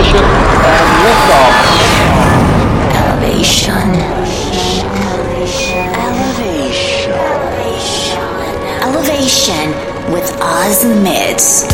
ignition and liftoff. Elevation. Elevation. Elevation with Oz Mids.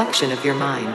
Reflection of your mind.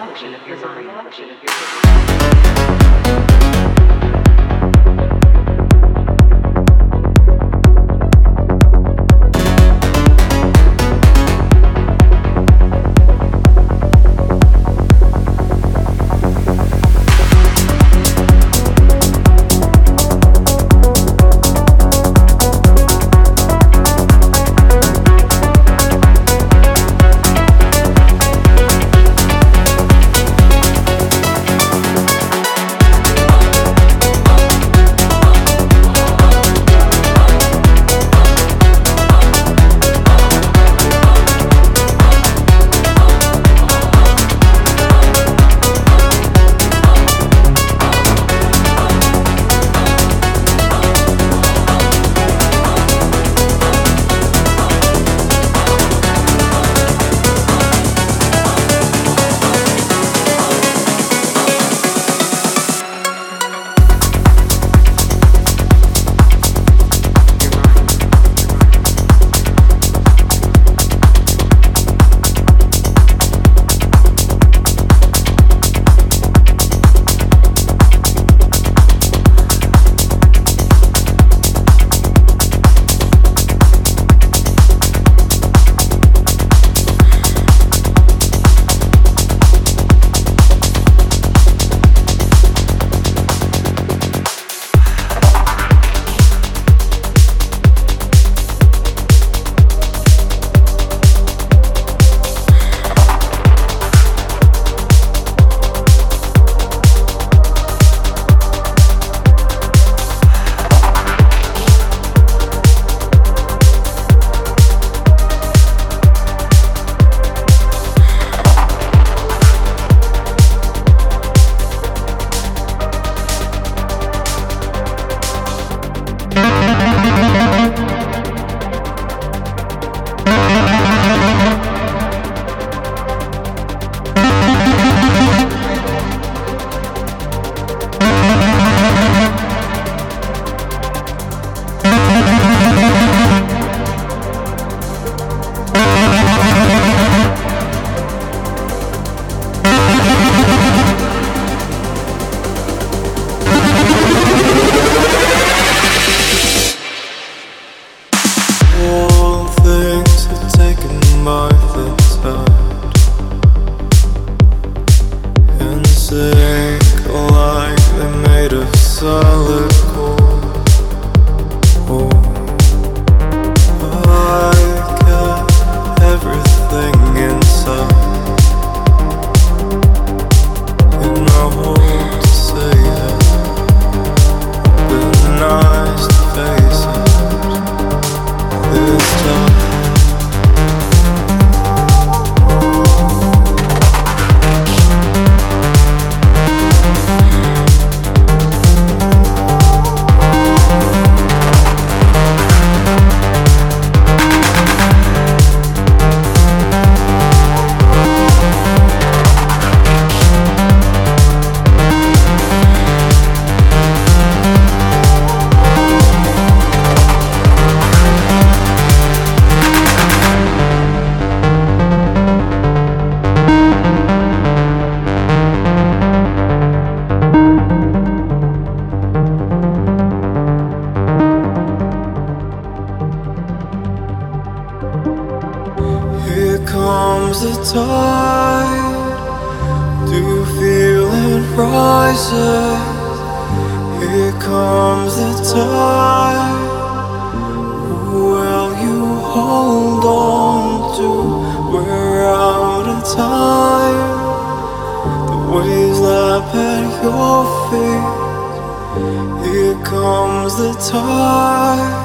tight?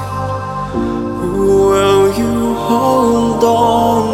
Will you hold on?